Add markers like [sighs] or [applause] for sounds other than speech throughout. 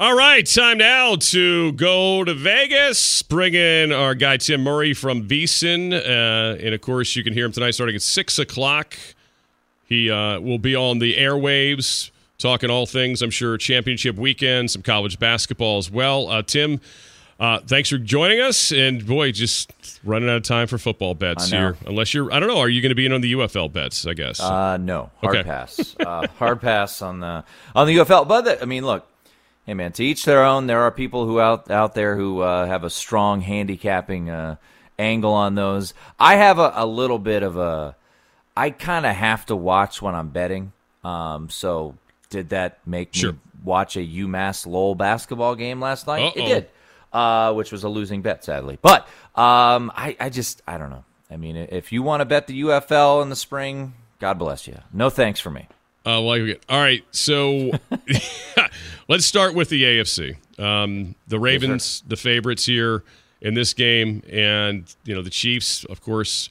All right, time now to go to Vegas. Bring in our guy Tim Murray from VSiN, uh, and of course you can hear him tonight starting at six o'clock. He uh, will be on the airwaves talking all things. I'm sure championship weekend, some college basketball as well. Uh, Tim, uh, thanks for joining us. And boy, just running out of time for football bets here. Unless you're, I don't know, are you going to be in on the UFL bets? I guess. Uh, no, hard Okay. pass. [laughs] Uh, hard pass on the on the UFL. But the, I mean, look, hey man, to each their own. There are people who out out there who uh, have a strong handicapping uh, angle on those. I have a, a little bit of a. I kind of have to watch when I'm betting. Um, so did that make Sure. me watch a UMass Lowell basketball game last night? Uh-oh. It did. Uh, which was a losing bet, sadly. But um, I, I just, I don't know. I mean, if you want to bet the UFL in the spring, God bless you. No thanks for me. Uh, well, all right, so [laughs] let's start with the AFC. Um, the Ravens, the favorites here in this game, and you know the Chiefs, of course.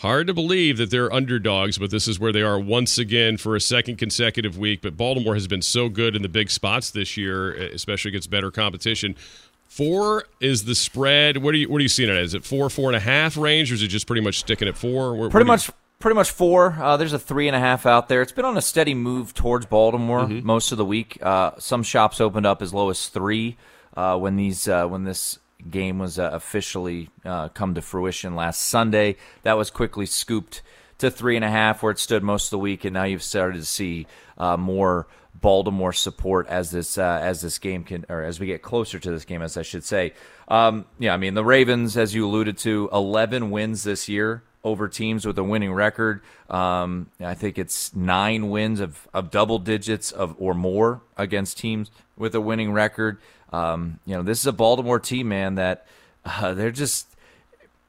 Hard to believe that they're underdogs, but this is where they are once again for a second consecutive week. But Baltimore has been so good in the big spots this year, especially against better competition. Four is the spread. What are you What are you seeing it? Is it four, four and a half range, or is it just pretty much sticking at four? Where- Pretty do you- much, pretty much four. Uh, there's a three and a half out there. It's been on a steady move towards Baltimore Mm-hmm. most of the week. Uh, some shops opened up as low as three uh, when these uh, when this game was uh, officially uh, come to fruition last Sunday. That was quickly scooped to three and a half, where it stood most of the week, and now you've started to see uh, more Baltimore support as this uh, as this game can or as we get closer to this game, as I should say. Um, yeah, I mean the Ravens, as you alluded to, eleven wins this year over teams with a winning record. Um, I think it's nine wins of, of double digits of or more against teams with a winning record. Um, you know, this is a Baltimore team, man, that uh, they're just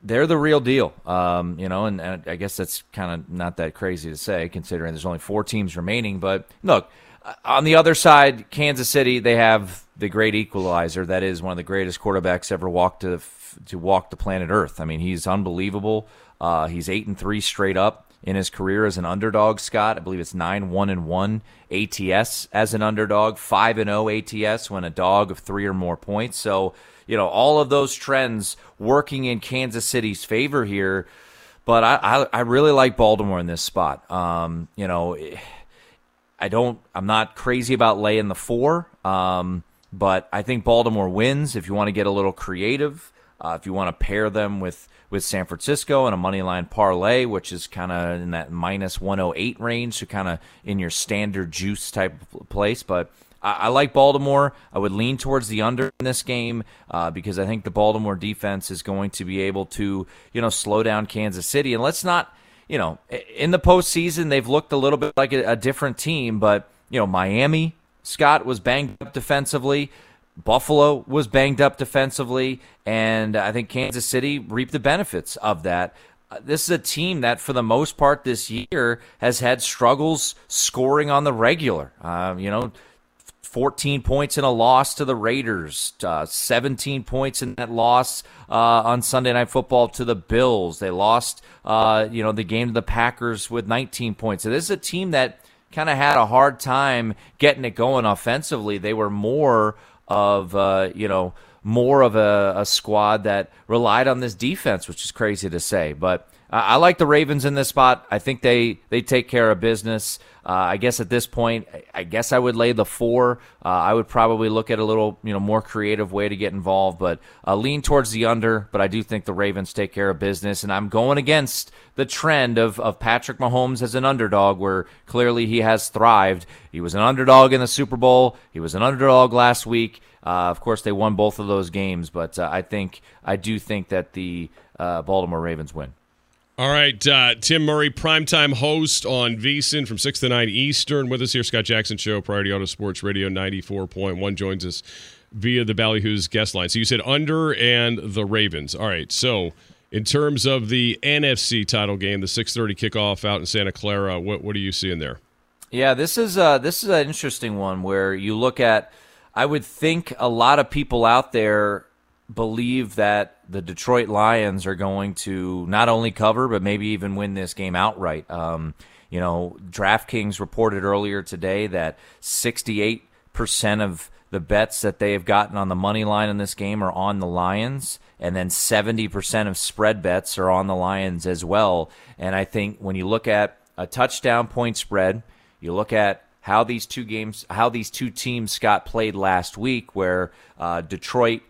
they're the real deal. Um, you know, and, and I guess that's kind of not that crazy to say, considering there's only four teams remaining. But look, uh, on the other side, Kansas City, they have the great equalizer. That is one of the greatest quarterbacks ever walked to to walk the planet Earth. I mean, he's unbelievable. Uh, he's eight and three straight up in his career as an underdog. Scott, I believe it's nine one and one ATS as an underdog, five and zero ATS when a dog of three or more points. So you know all of those trends working in Kansas City's favor here. But I, I, I really like Baltimore in this spot. Um, you know, I don't. I'm not crazy about laying the four. Um, but I think Baltimore wins. If you want to get a little creative, uh, if you want to pair them with with San Francisco and a money line parlay, which is kind of in that minus 108 range, so kind of in your standard juice type of place. But I, I like Baltimore. I would lean towards the under in this game uh, because I think the Baltimore defense is going to be able to, you know, slow down Kansas City. And let's not, you know, in the postseason they've looked a little bit like a, a different team, but you know, Miami Scott was banged up defensively. Buffalo was banged up defensively, and I think Kansas City reaped the benefits of that. Uh, This is a team that, for the most part this year, has had struggles scoring on the regular. Uh, you know, 14 points in a loss to the Raiders, uh, 17 points in that loss uh, on Sunday Night Football to the Bills. They lost, uh, you know, the game to the Packers with 19 points. So this is a team that kind of had a hard time getting it going offensively. They were more of, uh, you know, more of a, a squad that relied on this defense, which is crazy to say, but. Uh, I like the Ravens in this spot. I think they, they take care of business. Uh, I guess at this point, I- guess I would lay the four. Uh, I would probably look at a little you know more creative way to get involved, but uh, lean towards the under. But I do think the Ravens take care of business, and I'm going against the trend of of Patrick Mahomes as an underdog, where clearly he has thrived. He was an underdog in the Super Bowl. He was an underdog last week. Uh, of course, they won both of those games, but uh, I think I do think that the Baltimore Ravens win. All right, uh, Tim Murray, primetime host on VSiN from 6 to 9 Eastern with us here. Scott Jackson Show, Priority Auto Sports Radio 94.1 joins us via the Ballyhoo's guest line. So you said under and the Ravens. All right, so in terms of the NFC title game, the 6.30 kickoff out in Santa Clara, what, what are you seeing there? Yeah, this is uh this is an interesting one where you look at. I would think a lot of people out there believe that the Detroit Lions are going to not only cover but maybe even win this game outright. Um, you know, DraftKings reported earlier today that 68 percent of the bets that they have gotten on the money line in this game are on the Lions, and then 70% of spread bets are on the Lions as well. And I think when you look at a touchdown point spread, you look at how these two games, how these two teams got played last week, where uh, Detroit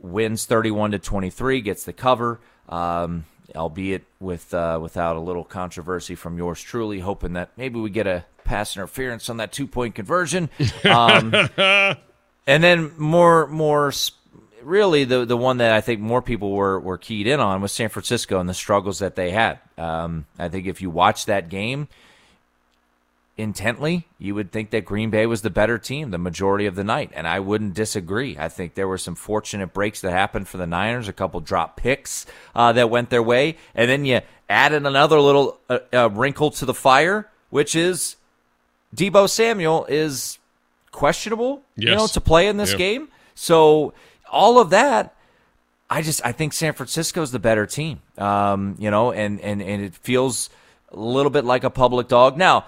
wins 31 to 23, gets the cover. Um, albeit with uh, without a little controversy from yours truly, hoping that maybe we get a pass interference on that two point conversion. [laughs] Um, and then more more really the the one that I think more people were were keyed in on was San Francisco and the struggles that they had. Um, I think if you watch that game, intently, you would think that Green Bay was the better team the majority of the night, and I wouldn't disagree. I think there were some fortunate breaks that happened for the Niners, a couple drop picks uh, that went their way, and then you added another little uh, uh, wrinkle to the fire, which is Deebo Samuel is questionable, yes. you know, to play in this game. So all of that. I just I think San Francisco is the better team, um, you know, and, and, and it feels a little bit like a public dog. Now,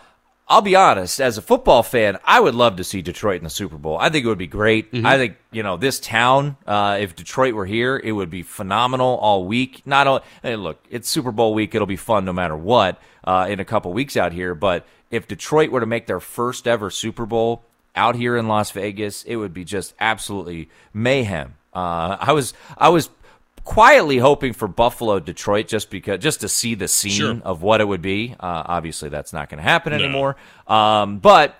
I'll be honest, as a football fan, I would love to see Detroit in the Super Bowl. I think it would be great. Mm-hmm. I think, you know, this town, uh, if Detroit were here, it would be phenomenal all week. Not only, hey, look, it's Super Bowl week. It'll be fun no matter what uh, in a couple weeks out here. But if Detroit were to make their first ever Super Bowl out here in Las Vegas, it would be just absolutely mayhem. Uh, I was I was quietly hoping for Buffalo Detroit just because just to see the scene sure. of what it would be. Uh, obviously, that's not going to happen no. anymore. Um, but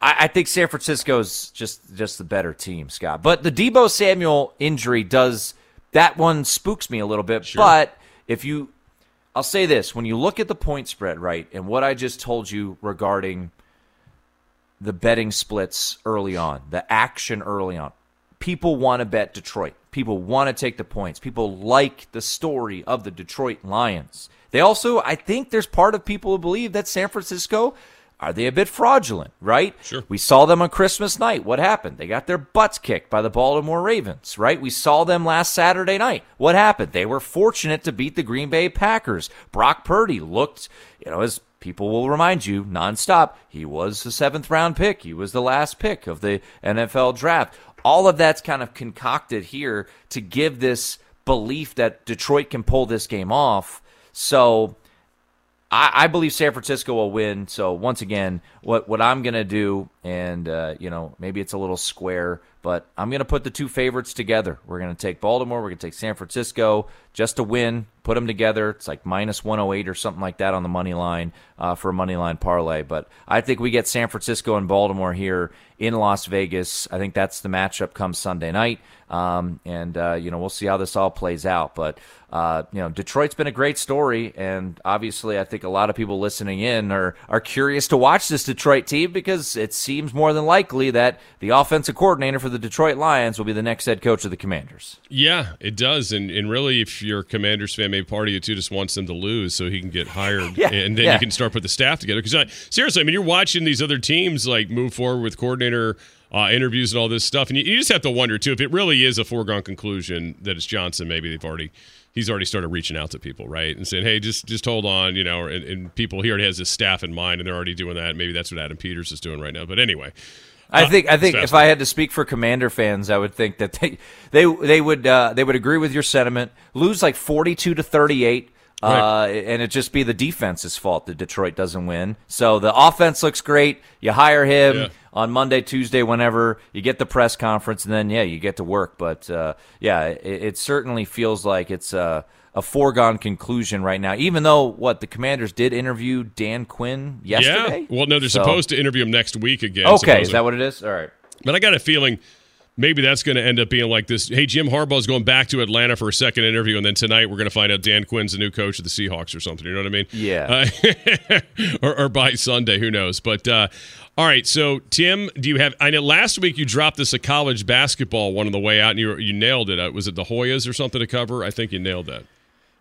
I, I, think San Francisco is just just the better team, Scott. But the Deebo Samuel injury does that one spooks me a little bit. Sure. But if you, I'll say this: when you look at the point spread, right, and what I just told you regarding the betting splits early on, the action early on, people want to bet Detroit. People want to take the points. People like the story of the Detroit Lions. They also, I think there's part of people who believe that San Francisco are they a bit fraudulent, right? Sure. We saw them on Christmas night. What happened? They got their butts kicked by the Baltimore Ravens, right? We saw them last Saturday night. What happened? They were fortunate to beat the Green Bay Packers. Brock Purdy looked, you know, as people will remind you nonstop, he was the seventh round pick. He was the last pick of the NFL draft all of that's kind of concocted here to give this belief that Detroit can pull this game off. So I, I believe San Francisco will win. So once again, what what I'm gonna do, and uh, you know maybe it's a little square, but I'm gonna put the two favorites together. We're gonna take Baltimore. We're gonna take San Francisco just to win. Put them together. It's like minus 108 or something like that on the money line uh, for a money line parlay. But I think we get San Francisco and Baltimore here in Las Vegas. I think that's the matchup come Sunday night. Um, and uh, you know we'll see how this all plays out. But uh, you know Detroit's been a great story, and obviously I think a lot of people listening in are are curious to watch this Detroit team because it seems more than likely that the offensive coordinator for the Detroit Lions will be the next head coach of the Commanders. Yeah, it does, and and really, if you're a Commanders fan, maybe part of you too just wants them to lose so he can get hired, [laughs] yeah, and then yeah. you can start put the staff together. Because seriously, I mean, you're watching these other teams like move forward with coordinator uh, interviews and all this stuff. And you, you, just have to wonder too if it really is a foregone conclusion that it's Johnson. Maybe they've already he's already started reaching out to people, right, and saying, "Hey, just just hold on," you know. And, and people he already has his staff in mind, and they're already doing that. Maybe that's what Adam Peters is doing right now. But anyway. I think I think if I had to speak for Commander fans, I would think that they they they would uh, they would agree with your sentiment. Lose like forty two to thirty eight. Right. Uh, and it just be the defense's fault that Detroit doesn't win. So the offense looks great. You hire him yeah. on Monday, Tuesday, whenever you get the press conference, and then yeah, you get to work. But uh, yeah, it, it, certainly feels like it's a, a, foregone conclusion right now. Even though what the Commanders did interview Dan Quinn yesterday. Yeah. Well, no, they're so, supposed to interview him next week again. Okay, supposedly. is that what it is? All right. But I got a feeling maybe that's going to end up being like this. Hey, Jim Harbaugh's going back to Atlanta for a second interview, and then tonight we're going to find out Dan Quinn's the new coach of the Seahawks or something. You know what I mean? Yeah. Uh, [laughs] or, or, by Sunday, who knows? But uh, all right. So, Tim, do you have? I know last week you dropped this a college basketball one on the way out, and you you nailed it. Uh, was it the Hoyas or something to cover? I think you nailed that.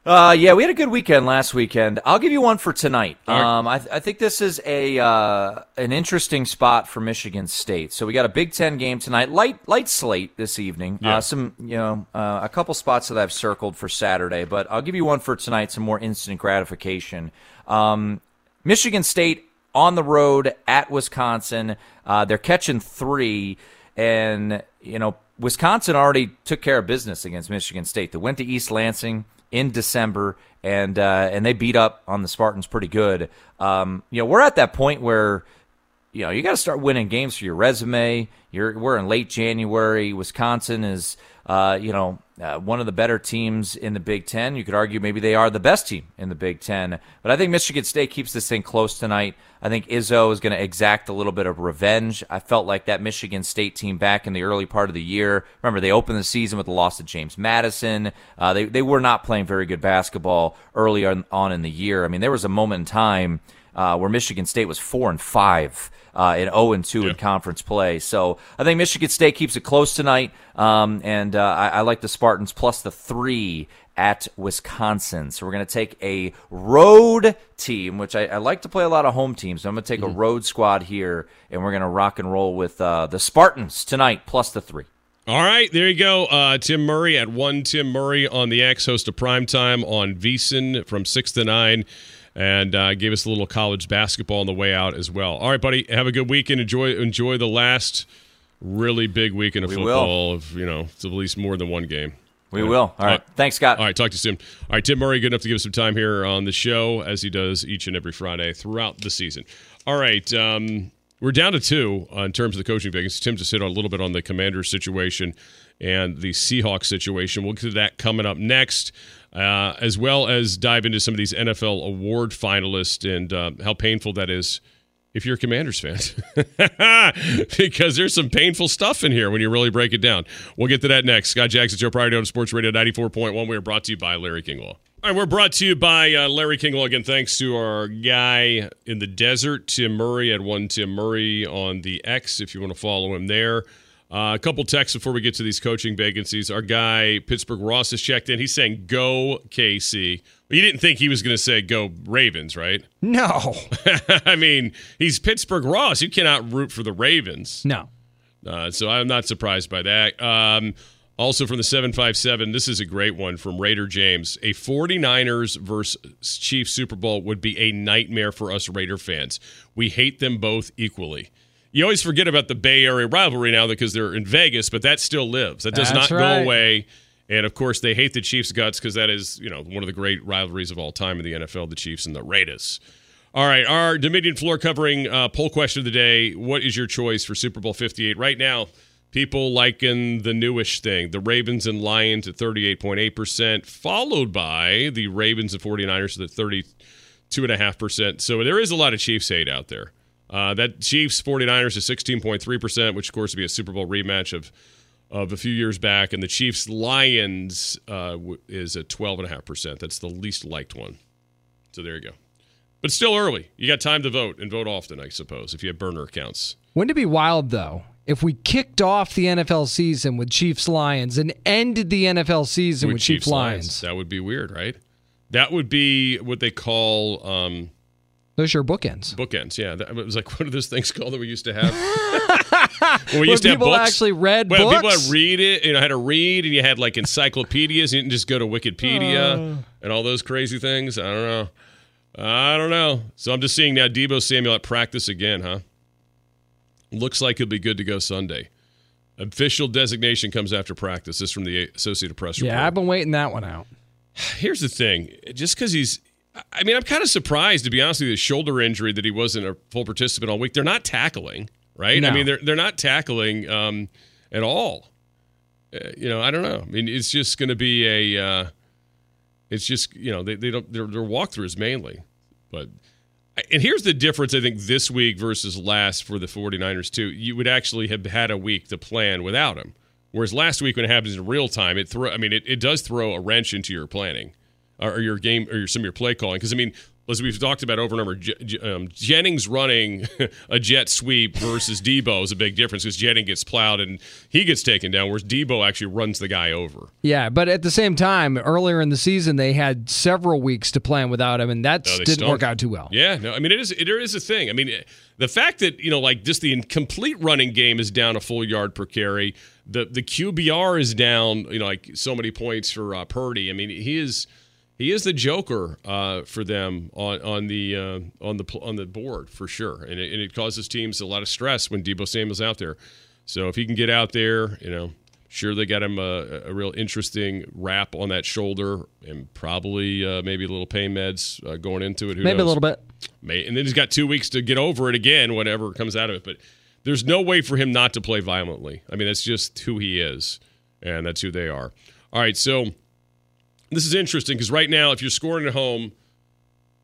Uh, yeah, we had a good weekend last weekend. I'll give you one for tonight. Um, I, th- I, think this is a uh, an interesting spot for Michigan State. So we got a Big Ten game tonight, light light slate this evening. Uh, yeah. Uh, some you know uh, a couple spots that I've circled for Saturday, but I'll give you one for tonight. Some more instant gratification. Um, Michigan State on the road at Wisconsin. Uh, they're catching three. and you know Wisconsin already took care of business against Michigan State. They went to East Lansing in December, and uh, and they beat up on the Spartans pretty good. Um, you know, we're at that point where you know you got to start winning games for your resume. You're we're in late January. Wisconsin is uh, you know uh, one of the better teams in the Big Ten. You could argue maybe they are the best team in the Big Ten. But I think Michigan State keeps this thing close tonight. I think Izzo is going to exact a little bit of revenge. I felt like that Michigan State team back in the early part of the year. Remember, they opened the season with the loss to James Madison. Uh, they they were not playing very good basketball early on, on in the year. I mean, there was a moment in time uh, where Michigan State was four and five uh, in 0 and 2 yeah. in conference play. So I think Michigan State keeps it close tonight, um, and uh, I, I, like the Spartans plus the three at Wisconsin. So we're going to take a road team, which I, I, like to play a lot of home teams. So I'm going to take mm-hmm. a road squad here, and we're going to rock and roll with uh, the Spartans tonight plus the three. All right, there you go. Uh, Tim Murray at one. Tim Murray on the X, host of Primetime on VSiN from six to nine and uh, gave us a little college basketball on the way out as well. All right, buddy, have a good weekend. Enjoy enjoy the last really big weekend of we football. Will. Of you know, it's at least more than one game. We will. All right. Thanks, Scott. All right. Talk to you soon. All right. Tim Murray, good enough to give us some time here on the show, as he does each and every Friday throughout the season. All right. Um, we're down to two uh, in terms of the coaching vacancies. Tim just hit on a little bit on the commander situation and the Seahawks situation. We'll get to that coming up next uh, as well as dive into some of these NFL award finalists and uh, how painful that is if you're a Commanders fan, [laughs] because there's some painful stuff in here when you really break it down. We'll get to that next. Scott Jackson, Joe Pryor, on Sports Radio 94.1. We are brought to you by Larry King Law. All right, we're brought to you by uh, Larry King Law again. Thanks to our guy in the desert, Tim Murray, at one Tim Murray on the X, if you want to follow him there. Uh, a couple texts before we get to these coaching vacancies. Our guy Pittsburgh Ross has checked in. He's saying go KC. You didn't think he was going to say go Ravens, right? No. [laughs] I mean, he's Pittsburgh Ross. You cannot root for the Ravens. No. Uh, so I'm not surprised by that. Um, also from the 757, this is a great one from Raider James. A 49ers versus Chiefs Super Bowl would be a nightmare for us Raider fans. We hate them both equally you always forget about the Bay Area rivalry now because they're in Vegas, but that still lives. That does That's not right. go away. And of course, they hate the Chiefs' guts because that is, you know, one of the great rivalries of all time in the NFL: the Chiefs and the Raiders. All right, our Dominion floor covering uh, poll question of the day: What is your choice for Super Bowl Fifty Eight? Right now, people liking the newish thing, the Ravens and Lions at thirty eight point eight percent, followed by the Ravens and 49ers at thirty two and a half percent. So there is a lot of Chiefs hate out there. Uh, that Chiefs 49ers is 16.3%, which of course would be a Super Bowl rematch of of a few years back, and the Chiefs Lions uh, is at 12.5%. That's the least liked one. So there you go. But still early. You got time to vote and vote often, I suppose, if you have burner accounts. Wouldn't it be wild, though, if we kicked off the NFL season with Chiefs Lions and ended the NFL season with, with Chiefs? Lions? That would be weird, right? That would be what they call. Um, those are your bookends. Bookends, yeah. That, it was like [laughs] what are those things called that we used to have? [laughs] we used to have books. People actually read well, books. People had read it, you know, had to read, and you had like encyclopedias. You didn't just go to Wikipedia uh. and all those crazy things. I don't know. I don't know. So I'm just seeing now Deebo Samuel at practice again, huh? Looks like he'll be good to go Sunday. Official designation comes after practice. This from the Associated Press. Report. Yeah, I've been waiting that one out. [sighs] Here's the thing: just because he's I mean, I'm kind of surprised to be honest with you. The shoulder injury that he wasn't a full participant all week. They're not tackling, right? No. I mean, they're they're not tackling um, at all. Uh, you know, I don't know. I mean, it's just going to be a. Uh, it's just you know they they don't their, their walkthroughs mainly, but and here's the difference I think this week versus last for the 49ers too. You would actually have had a week to plan without him. Whereas last week when it happens in real time, it throw I mean it, it does throw a wrench into your planning or your game or your, some of your play calling. Because I mean, as we've talked about over and over, J- um, Jennings running [laughs] a jet sweep versus Deebo is a big difference because Jennings gets plowed and he gets taken down, whereas Deebo actually runs the guy over. Yeah, but at the same time, earlier in the season, they had several weeks to plan without him, and that no, didn't stunk. work out too well. Yeah, no, I mean, it is it, there is a thing. I mean, the fact that you know, like just the complete running game is down a full yard per carry. The the QBR is down, you know, like so many points for uh, Purdy. I mean, he is he is the joker uh, for them on on the uh, on the on the board for sure, and it, and it, causes teams a lot of stress when Deebo Samuel's out there. So if he can get out there, you know, sure they got him a, a real interesting wrap on that shoulder and probably uh, maybe a little pain meds uh, going into it. Who maybe knows? a little bit. May, and then he's got two weeks to get over it again, whatever comes out of it. But there's no way for him not to play violently. I mean, that's just who he is, and that's who they are. All right, so this is interesting because right now, if you're scoring at home,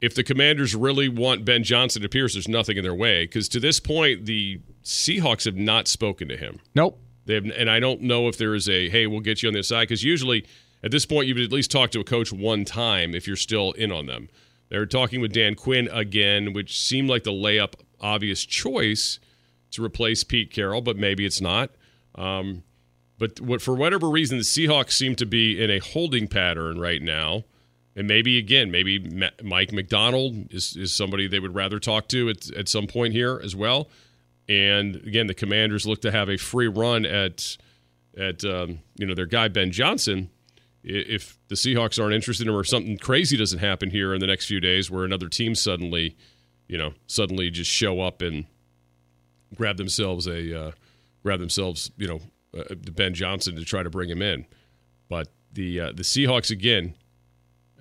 if the Commanders really want Ben Johnson, it appears there's nothing in their way because to this point, the Seahawks have not spoken to him. Nope. They have, and I don't know if there is a hey, we'll get you on this side because usually at this point you would at least talk to a coach one time if you're still in on them. They're talking with Dan Quinn again, which seemed like the layup obvious choice to replace Pete Carroll, but maybe it's not. Um, but what, for whatever reason, the Seahawks seem to be in a holding pattern right now. And maybe again, maybe Mike Macdonald is, is somebody they would rather talk to at, at some point here as well. And again, the Commanders look to have a free run at at um, you know their guy Ben Johnson. If the Seahawks aren't interested in him, or something crazy doesn't happen here in the next few days, where another team suddenly, you know, suddenly just show up and grab themselves a uh, grab themselves, you know, uh, Ben Johnson to try to bring him in. But the uh, the Seahawks again,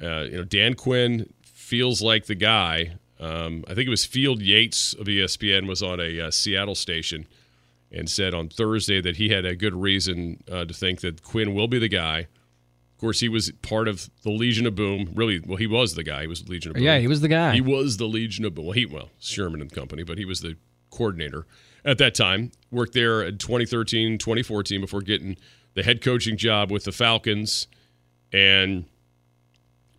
uh, you know, Dan Quinn feels like the guy. Um, I think it was Field Yates of ESPN was on a uh, Seattle station and said on Thursday that he had a good reason uh, to think that Quinn will be the guy. Of course, he was part of the Legion of Boom. Really, well, he was the guy. He was Legion of Boom. Yeah, he was the guy. He was the Legion of Boom. Well, he well Sherman and company, but he was the coordinator at that time. Worked there in 2013, 2014 before getting the head coaching job with the Falcons. And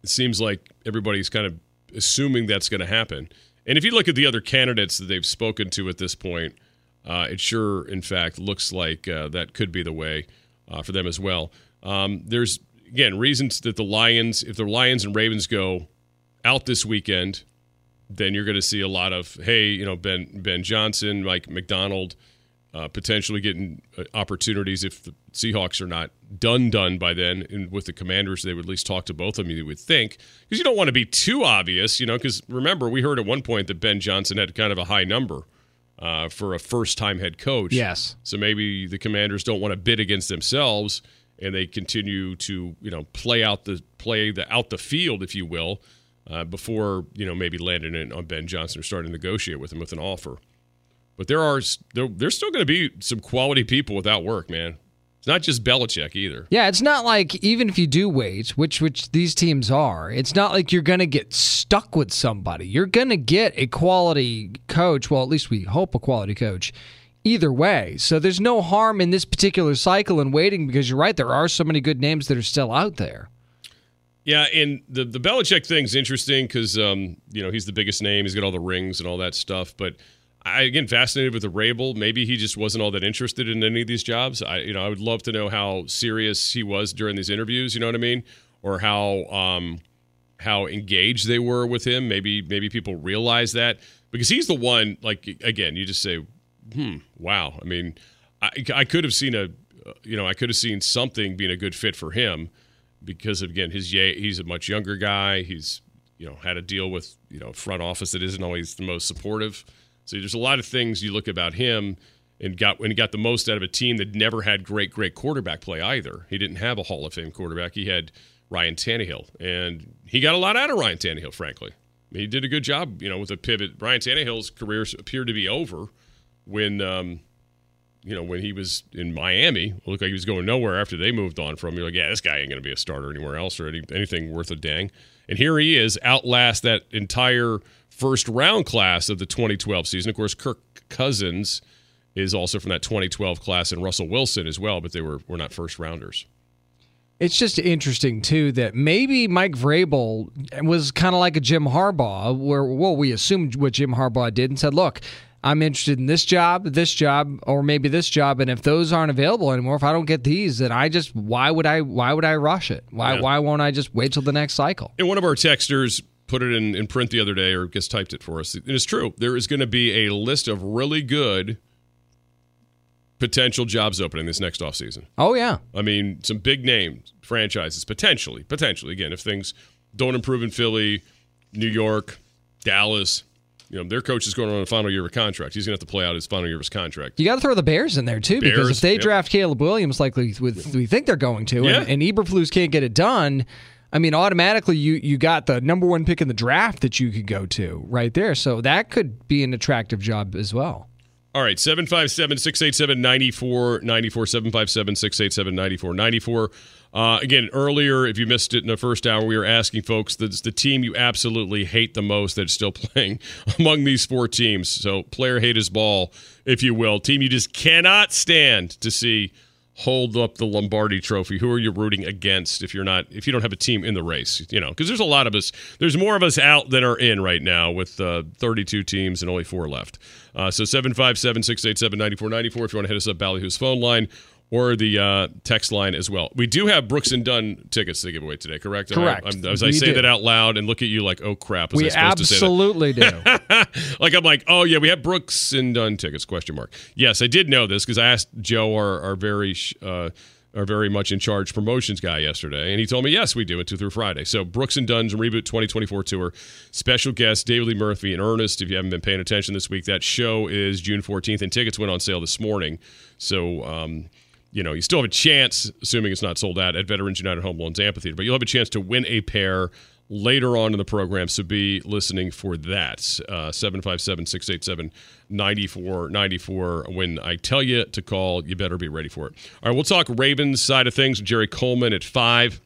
it seems like everybody's kind of assuming that's going to happen. And if you look at the other candidates that they've spoken to at this point, uh, it sure, in fact, looks like uh, that could be the way uh, for them as well. Um, there's, again, reasons that the Lions, if the Lions and Ravens go out this weekend, then you're going to see a lot of hey, you know Ben Ben Johnson, Mike Macdonald, uh, potentially getting uh, opportunities if the Seahawks are not done done by then. And with the Commanders, they would at least talk to both of them. You would think because you don't want to be too obvious, you know. Because remember, we heard at one point that Ben Johnson had kind of a high number. Uh, for a first-time head coach, yes. So maybe the Commanders don't want to bid against themselves, and they continue to, you know, play out the play the out the field, if you will, uh, before you know maybe landing it on Ben Johnson or starting to negotiate with him with an offer. But there are there, there's still going to be some quality people without work, man. It's not just Belichick either. Yeah, it's not like even if you do wait, which which these teams are, it's not like you're going to get stuck with somebody. You're going to get a quality coach. Well, at least we hope a quality coach. Either way, so there's no harm in this particular cycle in waiting because you're right. There are so many good names that are still out there. Yeah, and the the Belichick thing's interesting because um, you know he's the biggest name. He's got all the rings and all that stuff. But I again fascinated with the Vrabel. Maybe he just wasn't all that interested in any of these jobs. I you know I would love to know how serious he was during these interviews. You know what I mean? Or how um, how engaged they were with him. Maybe maybe people realize that because he's the one. Like again, you just say, hmm, wow. I mean, I, I could have seen a you know I could have seen something being a good fit for him because again his he's a much younger guy. He's you know had to deal with you know front office that isn't always the most supportive. So there's a lot of things you look about him and got when he got the most out of a team that never had great great quarterback play either. He didn't have a Hall of Fame quarterback. He had Ryan Tannehill, and he got a lot out of Ryan Tannehill. Frankly, he did a good job. You know with a pivot. Ryan Tannehill's career appeared to be over when. Um, you know, when he was in Miami, looked like he was going nowhere after they moved on from. You're like, yeah, this guy ain't going to be a starter anywhere else or any, anything worth a dang. And here he is, outlast that entire first round class of the 2012 season. Of course, Kirk Cousins is also from that 2012 class, and Russell Wilson as well, but they were, were not first rounders. It's just interesting too that maybe Mike Vrabel was kind of like a Jim Harbaugh, where well we assumed what Jim Harbaugh did and said, "Look, I'm interested in this job, this job, or maybe this job, and if those aren't available anymore, if I don't get these, then I just why would I why would I rush it? Why Yeah. why won't I just wait till the next cycle? And one of our texters put it in, in print the other day, or just typed it for us. And it's true. There is going to be a list of really good potential jobs opening this next offseason. Oh yeah, I mean, some big name franchises potentially, potentially. Again, if things don't improve in Philly, New York, Dallas, you know their coach is going on a final year of a contract. He's going to have to play out his final year of his contract. You got to throw the Bears in there too, because if they yep. draft Caleb Williams like we, we think they're going to, Yeah. and, and Eberflus can't get it done, I mean, automatically you you got the number one pick in the draft that you could go to right there. So that could be an attractive job as well. All right, 757 687 9494, 757 687 9494. Uh, Again, earlier, if you missed it in the first hour, we were asking folks that's the team you absolutely hate the most that's still [laughs] playing among these four teams. So, player hate his ball, if you will. Team you just cannot stand to see hold up the Lombardi trophy. Who are you rooting against if you're not if you don't have a team in the race, you know? Cuz there's a lot of us. There's more of us out than are in right now with uh, 32 teams and only 4 left. Uh, so 757-687-9494 if you want to hit us up Ballyhoo's phone line or the uh, text line as well. We do have Brooks and Dunn tickets to give away today, correct? I- Correct. I'm- as I We say do. that out loud and look at you like, "Oh crap, was We I supposed to say that?" absolutely do. [laughs] like I'm like, oh yeah, we have Brooks and Dunn tickets? Question mark. Yes, I did know this because I asked Joe, our, our very uh, our very much in charge promotions guy yesterday, and he told me yes, we do it two through Friday. So Brooks and Dunn's reboot 2024 tour, special guest David Lee Murphy and Ernest. If you haven't been paying attention this week, that show is June 14th, and tickets went on sale this morning. So. Um, you know, you still have a chance, assuming it's not sold out, at Veterans United Home Loans Amphitheater, but you'll have a chance to win a pair later on in the program, so be listening for that. Uh, 757 687 9494. When I tell you to call, you better be ready for it. All right, we'll talk Ravens side of things. Jerry Coleman at 5.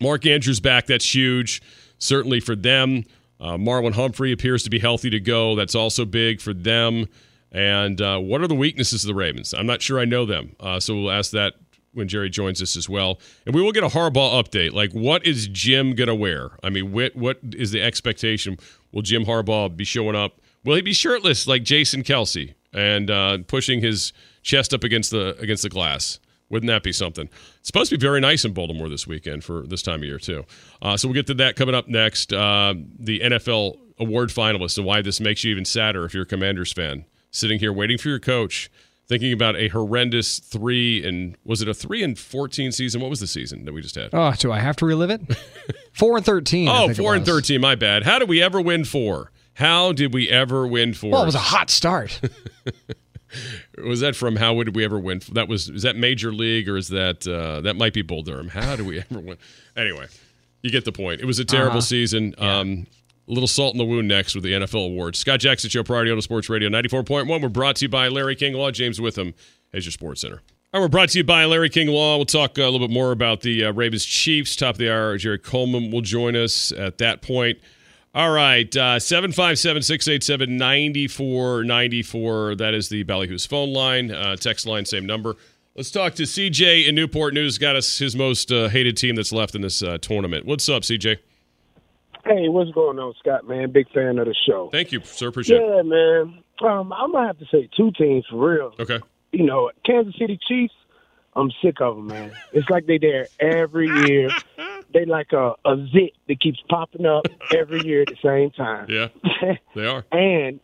Mark Andrews back. That's huge, certainly for them. Uh, Marlon Humphrey appears to be healthy to go. That's also big for them. And uh, what are the weaknesses of the Ravens? I'm not sure I know them. Uh, so we'll ask that when Jerry joins us as well. And we will get a Harbaugh update. Like, what is Jim going to wear? I mean, what, what is the expectation? Will Jim Harbaugh be showing up? Will he be shirtless like Jason Kelce and uh, pushing his chest up against the against the glass? Wouldn't that be something? It's supposed to be very nice in Baltimore this weekend for this time of year, too. Uh, so we'll get to that coming up next. Uh, the NFL award finalists and why this makes you even sadder if you're a Commanders fan. Sitting here waiting for your coach, thinking about a horrendous three and was it a three and 14 season? What was the season that we just had? Oh, do I have to relive it? [laughs] Four and thirteen. Oh, four and 13. My bad. How did we ever win four? How did we ever win four? Well, it was a hot start. [laughs] was that from how would we ever win? That was is that Major League or is that uh, that might be Bull Durham? How do we [laughs] ever win? Anyway, you get the point. It was a terrible Uh-huh. season. Um, a little salt in the wound next with the NFL awards. Scott Jackson Show, Priority Auto Sports Radio, ninety four point one. We're brought to you by Larry King Law. James Witham as your Sports Center. All right, we're brought to you by Larry King Law. We'll talk uh, a little bit more about the uh, Ravens Chiefs. Top of the hour, Jerry Coleman will join us at that point. All right, uh, 757 687 9494. That is the Ballyhoo's phone line. Uh, text line, same number. Let's talk to CJ in Newport News. Got us his most uh, hated team that's left in this uh, tournament. What's up, CJ? Hey, what's going on, Scott? Man, big fan of the show. Thank you, sir. Appreciate it. Yeah, man. Um, I'm gonna have to say two teams for real. Okay. You know, Kansas City Chiefs. I'm sick of them, man. It's like they there every year. [laughs] They like a, a zit that keeps popping up every year at the same time. Yeah, [laughs] they are. and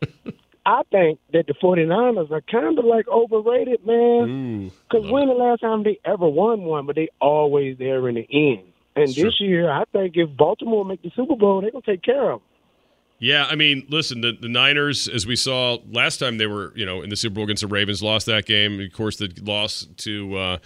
I think that the 49ers are kind of like overrated, man. Because when the last time they ever won one, but they always there in the end. And It's this true. year, I think if Baltimore make the Super Bowl, they're gonna take care of them. Yeah, I mean, listen, the, the Niners, as we saw last time they were, you know, in the Super Bowl against the Ravens, lost that game. Of course, the loss to uh,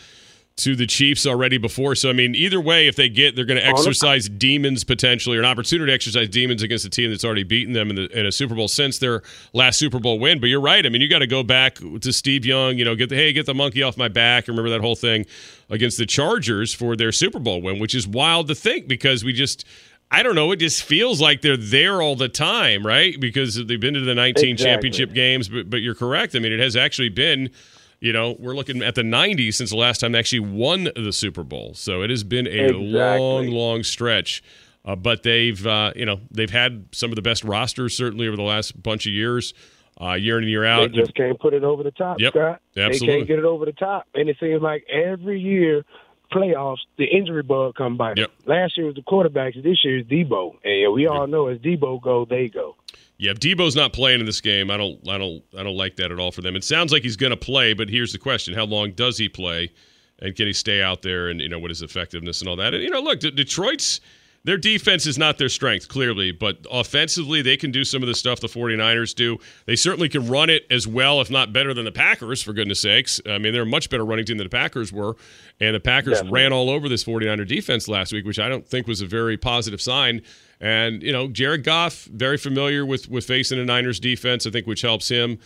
to the Chiefs already before. So, I mean, either way, if they get, they're going to exercise demons potentially, or an opportunity to exercise demons against a team that's already beaten them in, the, in a Super Bowl since their last Super Bowl win. But you're right. I mean, you got to go back to Steve Young. You know, get the hey, get the monkey off my back. Remember that whole thing against the Chargers for their Super Bowl win, which is wild to think because we just. I don't know. It just feels like they're there all the time, right? Because they've been to the 19 Exactly. championship games. But but you're correct. I mean, it has actually been, you know, we're looking at the 90s since the last time they actually won the Super Bowl. So it has been a Exactly. long, long stretch. Uh, but they've, uh, you know, they've had some of the best rosters certainly over the last bunch of years, uh, year in and year out. They just can't put it over the top, Yep, Scott. absolutely. They can't get it over the top. And it seems like every year, playoffs, the injury bug come by. Yep. Last year was the quarterbacks. This year is Deebo. And we all know as Deebo go, they go. Yeah, Deebo's not playing in this game, I don't, I don't, I don't like that at all for them. It sounds like he's going to play, but here's the question: How long does he play, and can he stay out there? And you know, what is effectiveness and all that? And you know, look, De- Detroit's their defense is not their strength, clearly, but offensively, they can do some of the stuff the 49ers do. They certainly can run it as well, if not better, than the Packers, for goodness sakes. I mean, they're a much better running team than the Packers were, and the Packers ran all over this 49er defense last week, which I don't think was a very positive sign. And, you know, Jared Goff, very familiar with, with facing a Niners defense, I think, which helps him.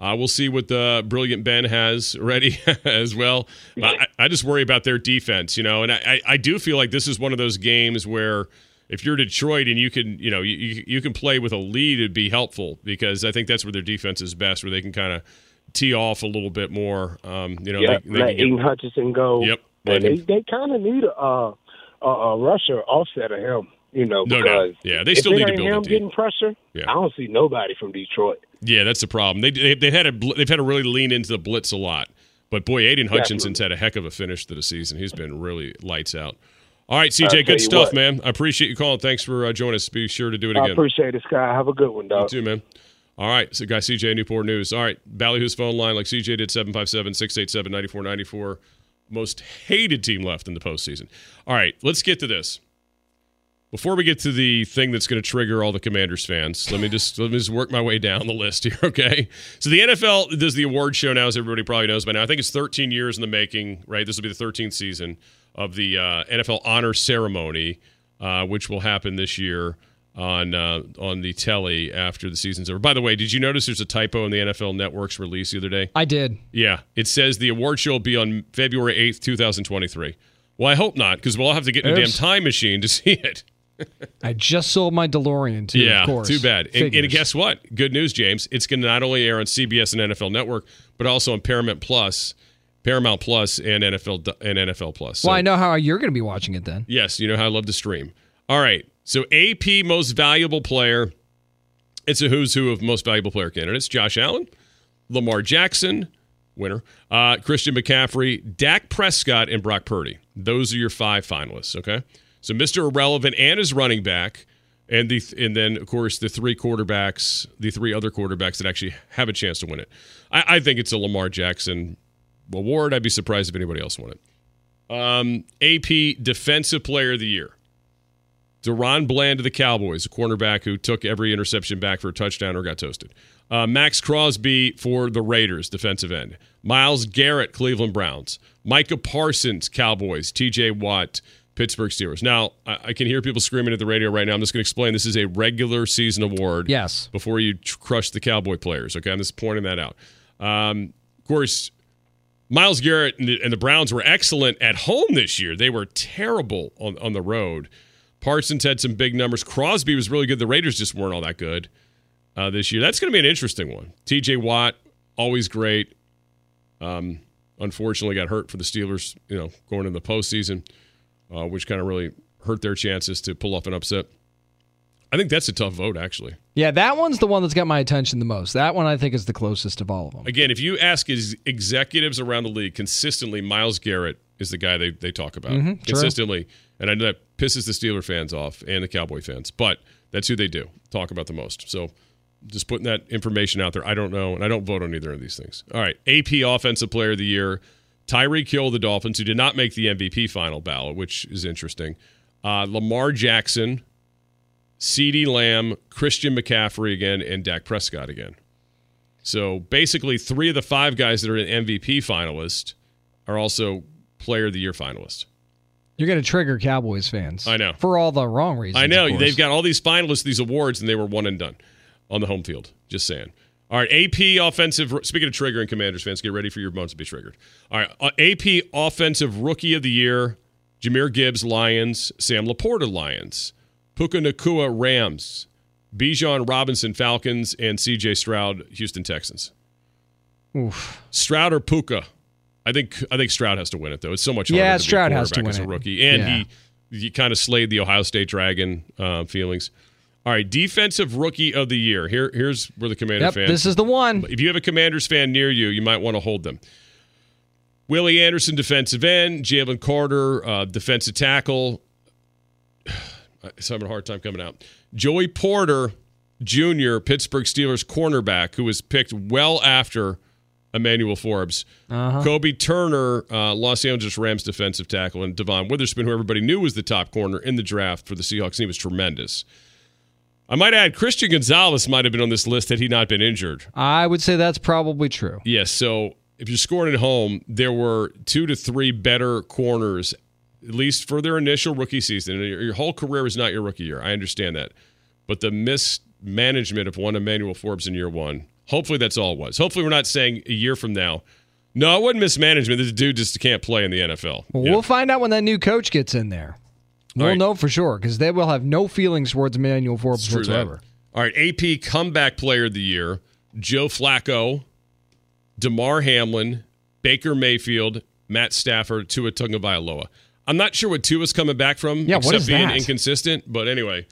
Uh, we'll see what the brilliant Ben has ready [laughs] as well. I, I just worry about their defense, you know, and I, I- do feel like this is one of those games where if you're Detroit and you can, you know, you, you can play with a lead, it'd be helpful because I think that's where their defense is best, where they can kind of tee off a little bit more. Um, you know, Yeah, they, they let Aiden Hutchinson go. Yep. They, they kind of need a, uh, a, a rusher offset of him, you know, No because doubt. Yeah, they still need to build a him team. getting pressure, Yeah. I don't see nobody from Detroit. Yeah, that's the problem. They, they they've had a they've had to really lean into the blitz a lot. But boy, Aiden Hutchinson's had a heck of a finish to the season. He's been really lights out. All right, CJ, good stuff, what. man. I appreciate you calling. Thanks for uh, joining us. Be sure to do it I again. appreciate it, Sky. Have a good one, dog. You too, man. All right, so guy CJ Newport News. All right, Ballyhoo's phone line like CJ did 757-687-9494. Most hated team left in the postseason. All right, let's get to this. Before we get to the thing that's going to trigger all the Commanders fans, let me just let me just work my way down the list here, [laughs] okay? So the NFL does the award show now, as everybody probably knows by now. I think it's 13 years in the making, right? This will be the 13th season of the uh, NFL honor ceremony, uh, which will happen this year on uh, on the telly after the season's over. By the way, did you notice there's a typo in the NFL Network's release the other day? I did. Yeah, it says the award show will be on February 8th, 2023. Well, I hope not, because we'll all have to get in a damn time machine to [laughs] see it. I just sold my DeLorean too. yeah, of course. too bad. And, and guess what? Good news, James. It's going to not only air on CBS and NFL Network, but also on Paramount Plus, Paramount Plus, and NFL and NFL Plus. So, Well, I know how you're going to be watching it then. Yes, you know how I love to stream. All right. So AP most valuable player. It's a who's who of most valuable player candidates. Josh Allen, Lamar Jackson, winner, uh, Christian McCaffrey, Dak Prescott, and Brock Purdy. Those are your five finalists. Okay. So Mr. Irrelevant and his running back, and the and then of course the three quarterbacks, the three other quarterbacks that actually have a chance to win it. I, I think it's a Lamar Jackson award. I'd be surprised if anybody else won it. Um, AP Defensive Player of the Year. DaRon Bland of the Cowboys, a cornerback who took every interception back for a touchdown or got toasted. Uh, Maxx Crosby for the Raiders, defensive end. Myles Garrett, Cleveland Browns. Micah Parsons, Cowboys. TJ Watt, Pittsburgh Steelers. Now, I, I can hear people screaming at the radio right now. I'm just going to explain this is a regular season award Yes. before you tr- crush the Cowboy players. Okay, I'm just pointing that out. Um, of course, Myles Garrett and the, and the Browns were excellent at home this year. They were terrible on, on the road. Parsons had some big numbers. Crosby was really good. The Raiders just weren't all that good uh, this year. That's going to be an interesting one. T.J. Watt, always great. Um, unfortunately, got hurt for the Steelers. You know, going into the postseason, uh, which kind of really hurt their chances to pull off an upset. I think that's a tough vote, actually. Yeah, that one's the one that's got my attention the most. That one I think is the closest of all of them. Again, if you ask his executives around the league consistently, Myles Garrett is the guy they, they talk about true. consistently. And I know that pisses the Steeler fans off and the Cowboy fans, but that's who they do talk about the most. So just putting that information out there. I don't know, and I don't vote on either of these things. All right, AP Offensive Player of the Year, Tyreek Hill, the Dolphins, who did not make the MVP final ballot, which is interesting. Uh, Lamar Jackson, CeeDee Lamb, Christian McCaffrey again, and Dak Prescott again. So basically, three of the five guys that are an MVP finalist are also Player of the Year finalists. You're going to trigger Cowboys fans. I know. For all the wrong reasons. I know they've got all these finalists, these awards, and they were one and done on the home field. Just saying. All right, AP offensive. Speaking of triggering Commanders fans, get ready for your bones to be triggered. All right, uh, AP offensive rookie of the year: Jahmyr Gibbs, Lions; Sam LaPorta, Lions; Puka Nacua, Rams; Bijan Robinson, Falcons; and C.J. Stroud, Houston Texans. Oof. Stroud or Puka? I think I think Stroud has to win it though. It's so much Yeah, harder to be a Stroud has to quarterback as a win it. rookie, and Yeah. he he kind of slayed the Ohio State Dragon uh, feelings. All right, defensive rookie of the year. Here here's where the Commander Yep, fans. this is the one. if you have a Commanders fan near you, you might want to hold them. Willie Anderson, defensive end. Jalen Carter, uh, defensive tackle. [sighs] It's having a hard time coming out. Joey Porter Jr., Pittsburgh Steelers cornerback, who was picked well after Emmanuel Forbes. Uh-huh. Kobie Turner, uh, Los Angeles Rams defensive tackle, and Devon Witherspoon, who everybody knew was the top corner in the draft for the Seahawks, and he was tremendous. I might add, Christian Gonzalez might have been on this list had he not been injured. I would say that's probably true. Yes. So if you're scoring at home, there were two to three better corners, at least for their initial rookie season. And your, whole career is not your rookie year. I understand that. But the mismanagement of one Emmanuel Forbes in year one, hopefully that's all it was. Hopefully we're not saying a year from now, no, it wasn't mismanagement. This dude just can't play in the NFL. Well, we'll find out when that new coach gets in there. We'll right. know for sure because they will have no feelings towards Emmanuel Forbes True that. All right, AP comeback player of the year, Joe Flacco, Damar Hamlin, Baker Mayfield, Matt Stafford, Tua Tagovailoa. I'm not sure what Tua's coming back from, Yeah, what except is being that? inconsistent. But anyway,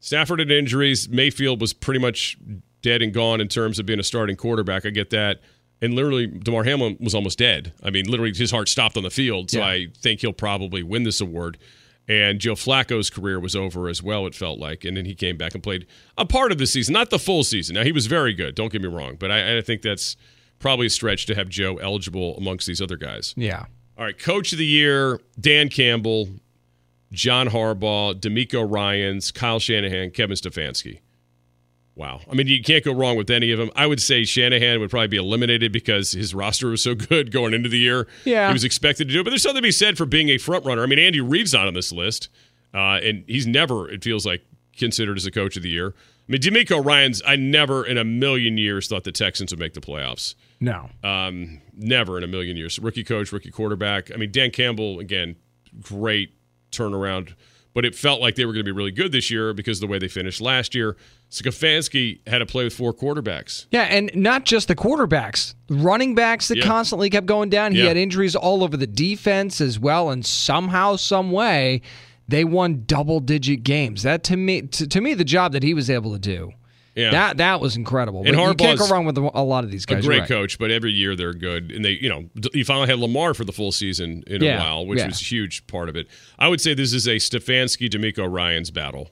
Stafford had injuries. Mayfield was pretty much dead and gone in terms of being a starting quarterback. I get that. And literally, Damar Hamlin was almost dead. I mean, literally, his heart stopped on the field. So Yeah. I think he'll probably win this award. And Joe Flacco's career was over as well, it felt like. And then he came back and played a part of the season, not the full season. Now, he was very good, don't get me wrong. But I, I think that's probably a stretch to have Joe eligible amongst these other guys. Yeah. All right, coach of the year, Dan Campbell, John Harbaugh, DeMeco Ryans, Kyle Shanahan, Kevin Stefanski. Wow. I mean, you can't go wrong with any of them. I would say Shanahan would probably be eliminated because his roster was so [laughs] good going into the year. Yeah. He was expected to do it. But there's something to be said for being a front runner. I mean, Andy Reid's not on this list, uh, and he's never, it feels like, considered as a coach of the year. I mean, DeMeco Ryans, I never in a million years thought the Texans would make the playoffs. No. Um, never in a million years. Rookie coach, rookie quarterback. I mean, Dan Campbell, again, great turnaround, but it felt like they were going to be really good this year because of the way they finished last year. Stefanski had to play with four quarterbacks. Yeah, and not just the quarterbacks, running backs that Yeah. constantly kept going down. He Yeah. had injuries all over the defense as well, and somehow, some way, they won double-digit games. That to me, to, to me, the job that he was able to do, Yeah. that that was incredible. And you can't go wrong with a lot of these guys. a great right. coach, but every year they're good. And they, you know, you finally had Lamar for the full season in a while, which yeah. was a huge part of it. I would say this is a Stefanski DeMeco Ryan's battle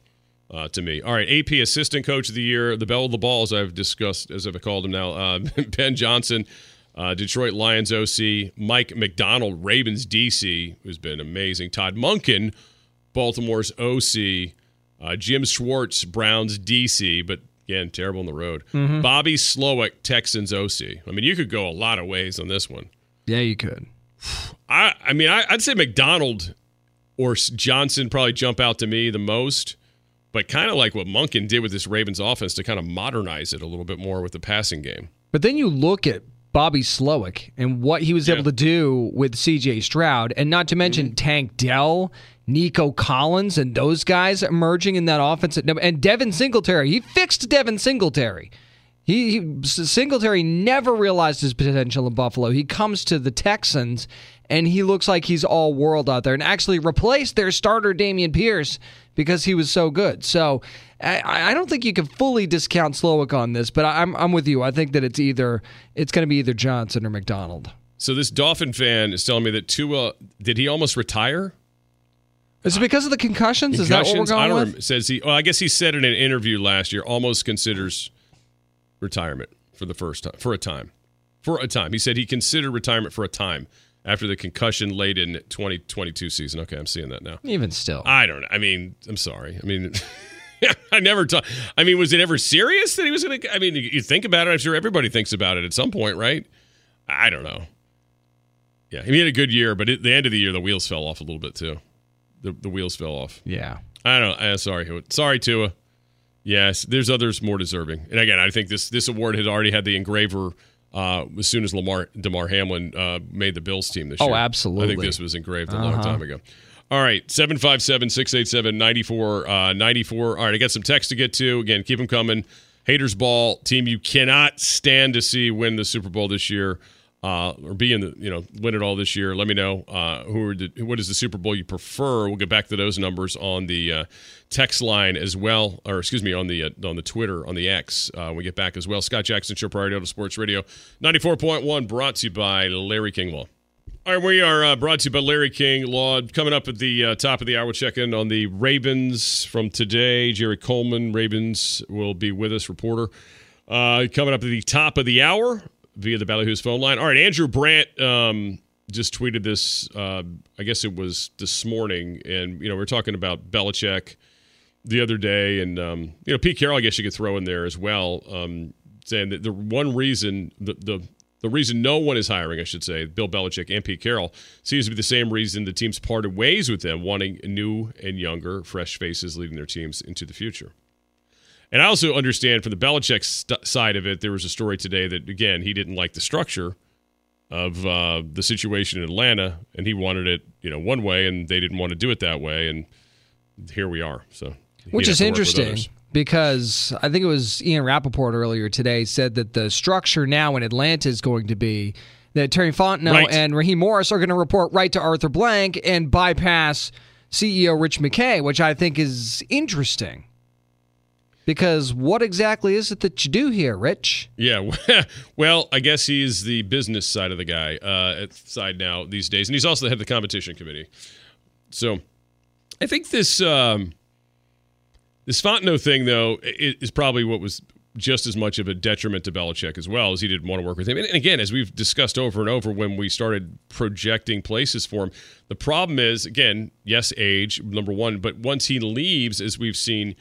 uh, to me. All right, AP Assistant Coach of the Year, the bell of the balls. I've discussed, as I've called him now, uh, [laughs] Ben Johnson, uh, Detroit Lions OC, Mike Macdonald, Ravens DC, who's been amazing, Todd Monken, Baltimore's OC, uh, Jim Schwartz, Browns DC, but again, terrible on the road. Bobby Slowik, Texans OC. I mean, you could go a lot of ways on this one. Yeah, you could. I, I mean, I, I'd say Macdonald or Johnson probably jump out to me the most, but kind of like what Monken did with this Ravens offense to kind of modernize it a little bit more with the passing game. But then you look at Bobby Slowik and what he was Yeah. able to do with CJ Stroud, and not to mention Mm-hmm. Tank Dell, Nico Collins, and those guys emerging in that offense. And Devin Singletary, he fixed Devin Singletary. He, he Singletary never realized his potential in Buffalo. He comes to the Texans and he looks like he's all world out there and actually replaced their starter Dameon Pierce because he was so good. So I, I don't think you can fully discount Slowik on this, but I'm I'm with you. I think that it's either it's going to be either Johnson or Macdonald. So this Dolphin fan is telling me that Tua did he almost retire? Is it because of the concussions? Is that what we're Concussions? I going don't with? remember. Says he. Well, I guess he said in an interview last year almost considers retirement for the first time for a time, for a time. He said he considered retirement for a time after the concussion late in 2022 season. Okay, I'm seeing that now. Even still, I don't know. I mean, I'm sorry. I mean, [laughs] I never thought. I mean, was it ever serious that he was going to? I mean, you think about it. I'm sure everybody thinks about it at some point, right? I don't know. Yeah, he had a good year, but at the end of the year, the wheels fell off a little bit too. The the wheels fell off. yeah. I don't. Uh, sorry, Hewitt. sorry, Tua. Yes, there's others more deserving. And again, I think this this award had already had the engraver uh, as soon as Lamar Damar Hamlin uh, made the Bills team this Oh, year. Oh, absolutely. I think this was engraved a long time ago. All right, 757 687 9494. All right, I got some text to get to. Again, keep them coming. Haters Ball, team you cannot stand to see win the Super Bowl this year. Uh, or be in the you know win it all this year. Let me know uh, who are the, what is the Super Bowl you prefer. We'll get back to those numbers on the uh, text line as well, or excuse me on the uh, on the Twitter on the X. Uh, when we get back as well. Scott Jackson Show, Priority Auto Sports Radio, ninety four point one, brought to you by Larry King Law. All right, we are uh, brought to you by Larry King Law. Coming up at the top of the hour, we'll check in on the Ravens from today. Jerry Coleman, Ravens, will be with us, reporter. Uh, coming up at the top of the hour, via the Ballyhoo's phone line. All right, Andrew Brandt um, just tweeted this. Uh, I guess it was this morning, and you know we are talking about Belichick the other day, and um, you know Pete Carroll. I guess you could throw in there as well, um, saying that the one reason the, the the reason no one is hiring, I should say, Bill Belichick and Pete Carroll, seems to be the same reason the teams parted ways with them, wanting new and younger, fresh faces leading their teams into the future. And I also understand from the Belichick st- side of it, there was a story today that, again, he didn't like the structure of uh, the situation in Atlanta, and he wanted it, you know, one way, and they didn't want to do it that way, and here we are. So, which is interesting because I think it was Ian Rapoport earlier today said that the structure now in Atlanta is going to be that Terry Fontenot right. and Raheem Morris are going to report right to Arthur Blank and bypass CEO Rich McKay, which I think is interesting. Because what exactly is it that you do here, Rich? Yeah, [laughs] well, I guess he's the business side of the guy uh, side now these days, and he's also the head of the competition committee. So, I think this um, this Fontenot thing, though, is probably what was just as much of a detriment to Belichick as well as he didn't want to work with him. And again, as we've discussed over and over when we started projecting places for him, the problem is, again, yes, age, number one, but once he leaves, as we've seen,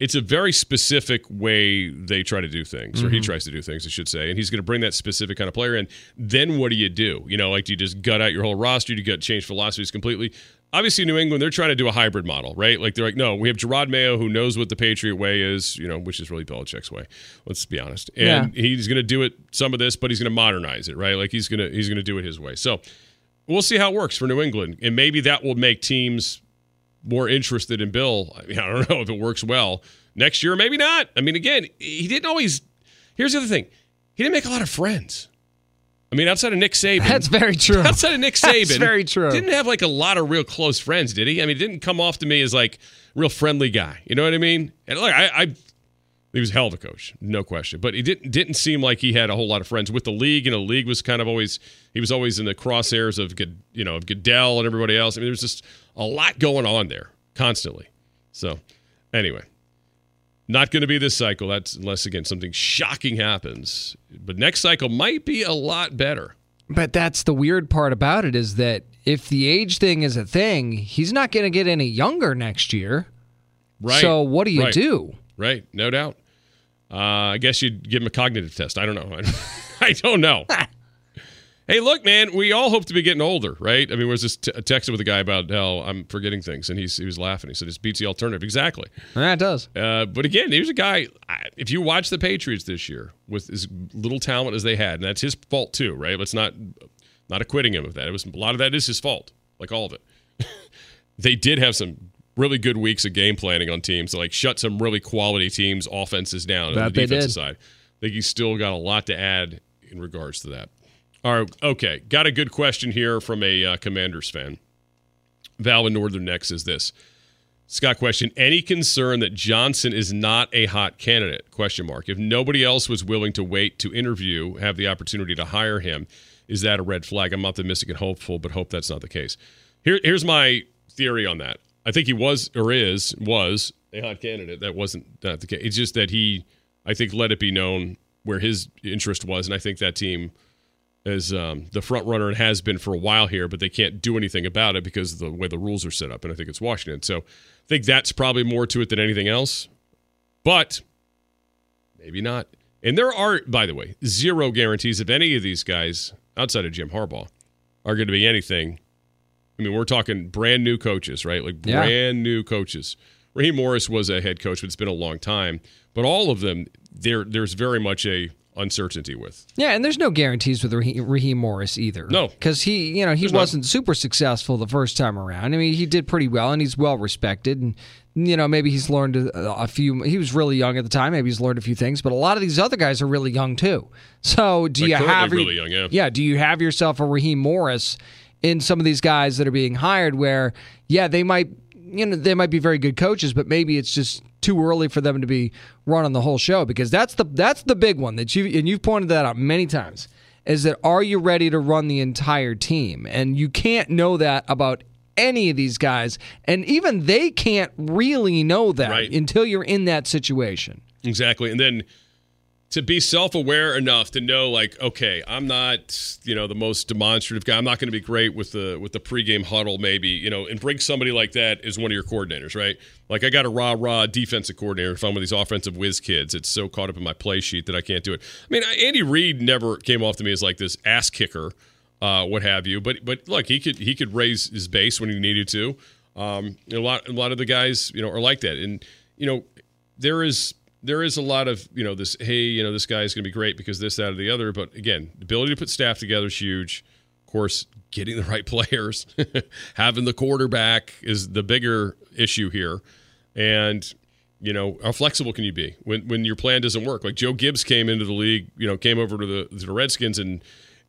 it's a very specific way they try to do things, mm-hmm. or he mm-hmm. tries to do things, I should say. And he's going to bring that specific kind of player in. Then what do you do? You know, like do you just gut out your whole roster? Do you get change philosophies completely? obviously New England, they're trying to do a hybrid model, right? Like they're like, no, we have Jerod Mayo who knows what the Patriot way is, you know, which is really Belichick's way. Let's be honest. And yeah. he's going to do it some of this, but he's going to modernize it, right? Like he's going to he's going to do it his way. So we'll see how it works for New England, and maybe that will make teams more interested in Bill. I, mean, [laughs] I don't know if it works well next year, maybe not. I mean, again, he didn't always. Here's the other thing: he didn't make a lot of friends. I mean, outside of Nick Saban, that's very [laughs] true. Outside of Nick Saban, that's very true. Didn't have like a lot of real close friends, did he? I mean, didn't come off to me as like real friendly guy. You know what I mean? And like, I, I he was hell of a coach, no question. But he didn't didn't seem like he had a whole lot of friends with the league. You know, the league was kind of always he was always in the crosshairs of you know of Goodell and everybody else. I mean, there's just a lot going on there constantly. So, anyway, not going to be this cycle. That's unless again something shocking happens. But next cycle might be a lot better. But that's the weird part about it is that if the age thing is a thing, he's not going to get any younger next year. Right. So what do you right. do? Right. No doubt. Uh, I guess you'd give him a cognitive test. I don't know. [laughs] I don't know. [laughs] hey, look, man, we all hope to be getting older, right? I mean, was just t- texting with a guy about how I'm forgetting things, and he's, he was laughing. He said, "It's beats the alternative." Exactly. Yeah, it does. Uh, but again, here's a guy. If you watch the Patriots this year with as little talent as they had, and that's his fault too, right? Let's not not acquitting him of that. It was a lot of that is his fault, like all of it. [laughs] they did have some really good weeks of game planning on teams, to like shut some really quality teams' offenses down that on the defensive side. I think he's still got a lot to add in regards to that. All right, okay. Got a good question here from a uh, Commanders fan. Val in Northern Neck is this. Scott question, any concern that Johnson is not a hot candidate? Question mark. If nobody else was willing to wait to interview, have the opportunity to hire him, is that a red flag? I'm optimistic and hopeful, but hope that's not the case. Here, here's my theory on that. I think he was or is was a hot candidate. That wasn't not the case. It's just that he, I think, let it be known where his interest was, and I think that team – is um, the front runner and has been for a while here, but they can't do anything about it because of the way the rules are set up. And I think it's Washington. So I think that's probably more to it than anything else. But maybe not. And there are, by the way, zero guarantees if any of these guys outside of Jim Harbaugh are going to be anything. I mean, we're talking brand new coaches, right? Like brand yeah. new coaches. Raheem Morris was a head coach, but it's been a long time. But all of them, there, there's very much a uncertainty with. Yeah, and there's no guarantees with Raheem Morris either. No, because he, you know, he there's wasn't super successful the first time around. I mean, he did pretty well, and he's well respected, and you know, maybe he's learned a, a, few. He was really young at the time. Maybe he's learned a few things, but a lot of these other guys are really young too. So, do like you have really young? Yeah, yeah. Do you have yourself a Raheem Morris in some of these guys that are being hired? Where, yeah, they might you know they might be very good coaches, but maybe it's just too early for them to be running the whole show because that's the that's the big one that you and you've pointed that out many times is that are you ready to run the entire team? And you can't know that about any of these guys, and even they can't really know that right. until you're in that situation. Exactly, and then to be self-aware enough to know like okay i'm not you know the most demonstrative guy. I'm not going to be great with the with the pregame huddle maybe you know and bring somebody like that as one of your coordinators right? Like i got a raw raw defensive coordinator if i'm with these offensive whiz kids. It's so caught up in my play sheet that i can't do it. I mean andy reid never came off to me as like this ass kicker uh, what have you. But but look he could he could raise his base when he needed to. Um, a lot a lot of the guys you know are like that. And you know there is there is a lot of you know this hey you know this guy is going to be great because this that or the other. But again the ability to put staff together is huge. Of course getting the [laughs] right players [laughs] having the quarterback is the bigger issue here. And you know how flexible can you be when when your plan doesn't work? Like joe gibbs came into the league you know came over to the to the redskins and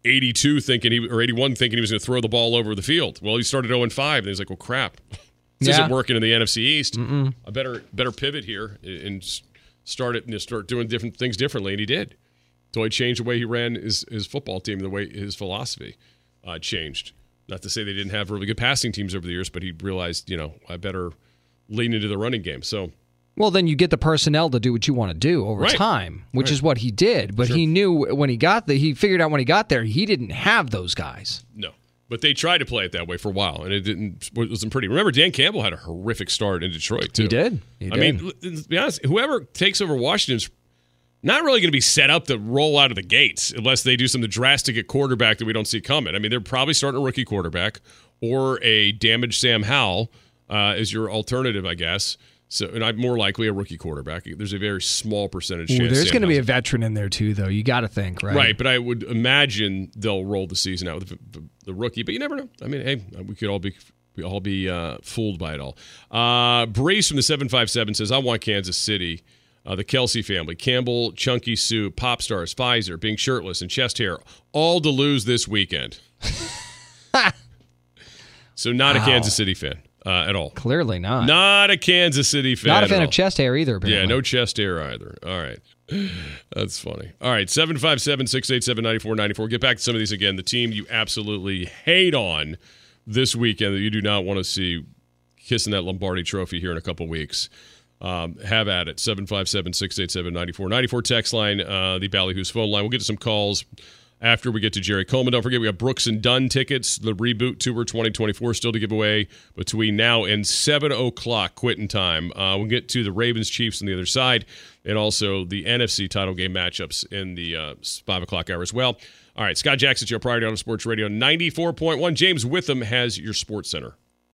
82 thinking he or 81 thinking he was going to throw the ball over the field. Well he started 0 and 5 and he's like well crap. [laughs] This Yeah. isn't working in the nfc east. I better better pivot here and start it and just start doing different things differently, and he did. So he changed the way he ran his, his football team, the way his philosophy uh, changed. Not to say they didn't have really good passing teams over the years, but he realized, you know, I better lean into the running game. So Well, then you get the personnel to do what you want to do over Right. time, which is what he did. But he knew when he got the he figured out when he got there he didn't have those guys. no. But they tried to play it that way for a while, and it didn't it wasn't pretty. Remember, Dan Campbell had a horrific start in Detroit too. He did. He I did. mean, let's be honest. Whoever takes over Washington's not really going to be set up to roll out of the gates unless they do something drastic at quarterback that we don't see coming. I mean, they're probably starting a rookie quarterback or a damaged Sam Howell uh, as your alternative, I guess. So, and I'm more likely a rookie quarterback. There's a very small percentage Ooh, chance. there's going to be a veteran in there too, though. You got to think, right? Right, but I would imagine they'll roll the season out with the, the rookie. But you never know. I mean, hey, we could all be we all be uh, fooled by it all. Uh, Breeze from the seven five seven says, "I want Kansas City." Uh, the Kelce family, Campbell, Chunky Soup, Pop Stars, Pfizer, being shirtless and chest hair, all to lose this weekend. [laughs] so not a Kansas City fan uh, at all. Clearly not. Not a Kansas City fan. Not a fan of chest hair either. Yeah, no chest hair either. All right. [sighs] That's funny. All right, 757 687 9494. Get back to some of these again. The team you absolutely hate on this weekend that you do not want to see kissing that Lombardi trophy here in a couple weeks. Um, have at it. 757 687 9494. Text line, uh, the Ballyhoo's phone line. We'll get to some calls after we get to Jerry Coleman. Don't forget, we have Brooks and Dunn tickets, the Reboot Tour 2024 still to give away between now and 7 o'clock quitting time. Uh, we'll get to the Ravens Chiefs on the other side and also the NFC title game matchups in the uh, 5 o'clock hour as well. All right, Scott Jackson, your Priority on Sports Radio 94.1. James Witham has your Sports Center.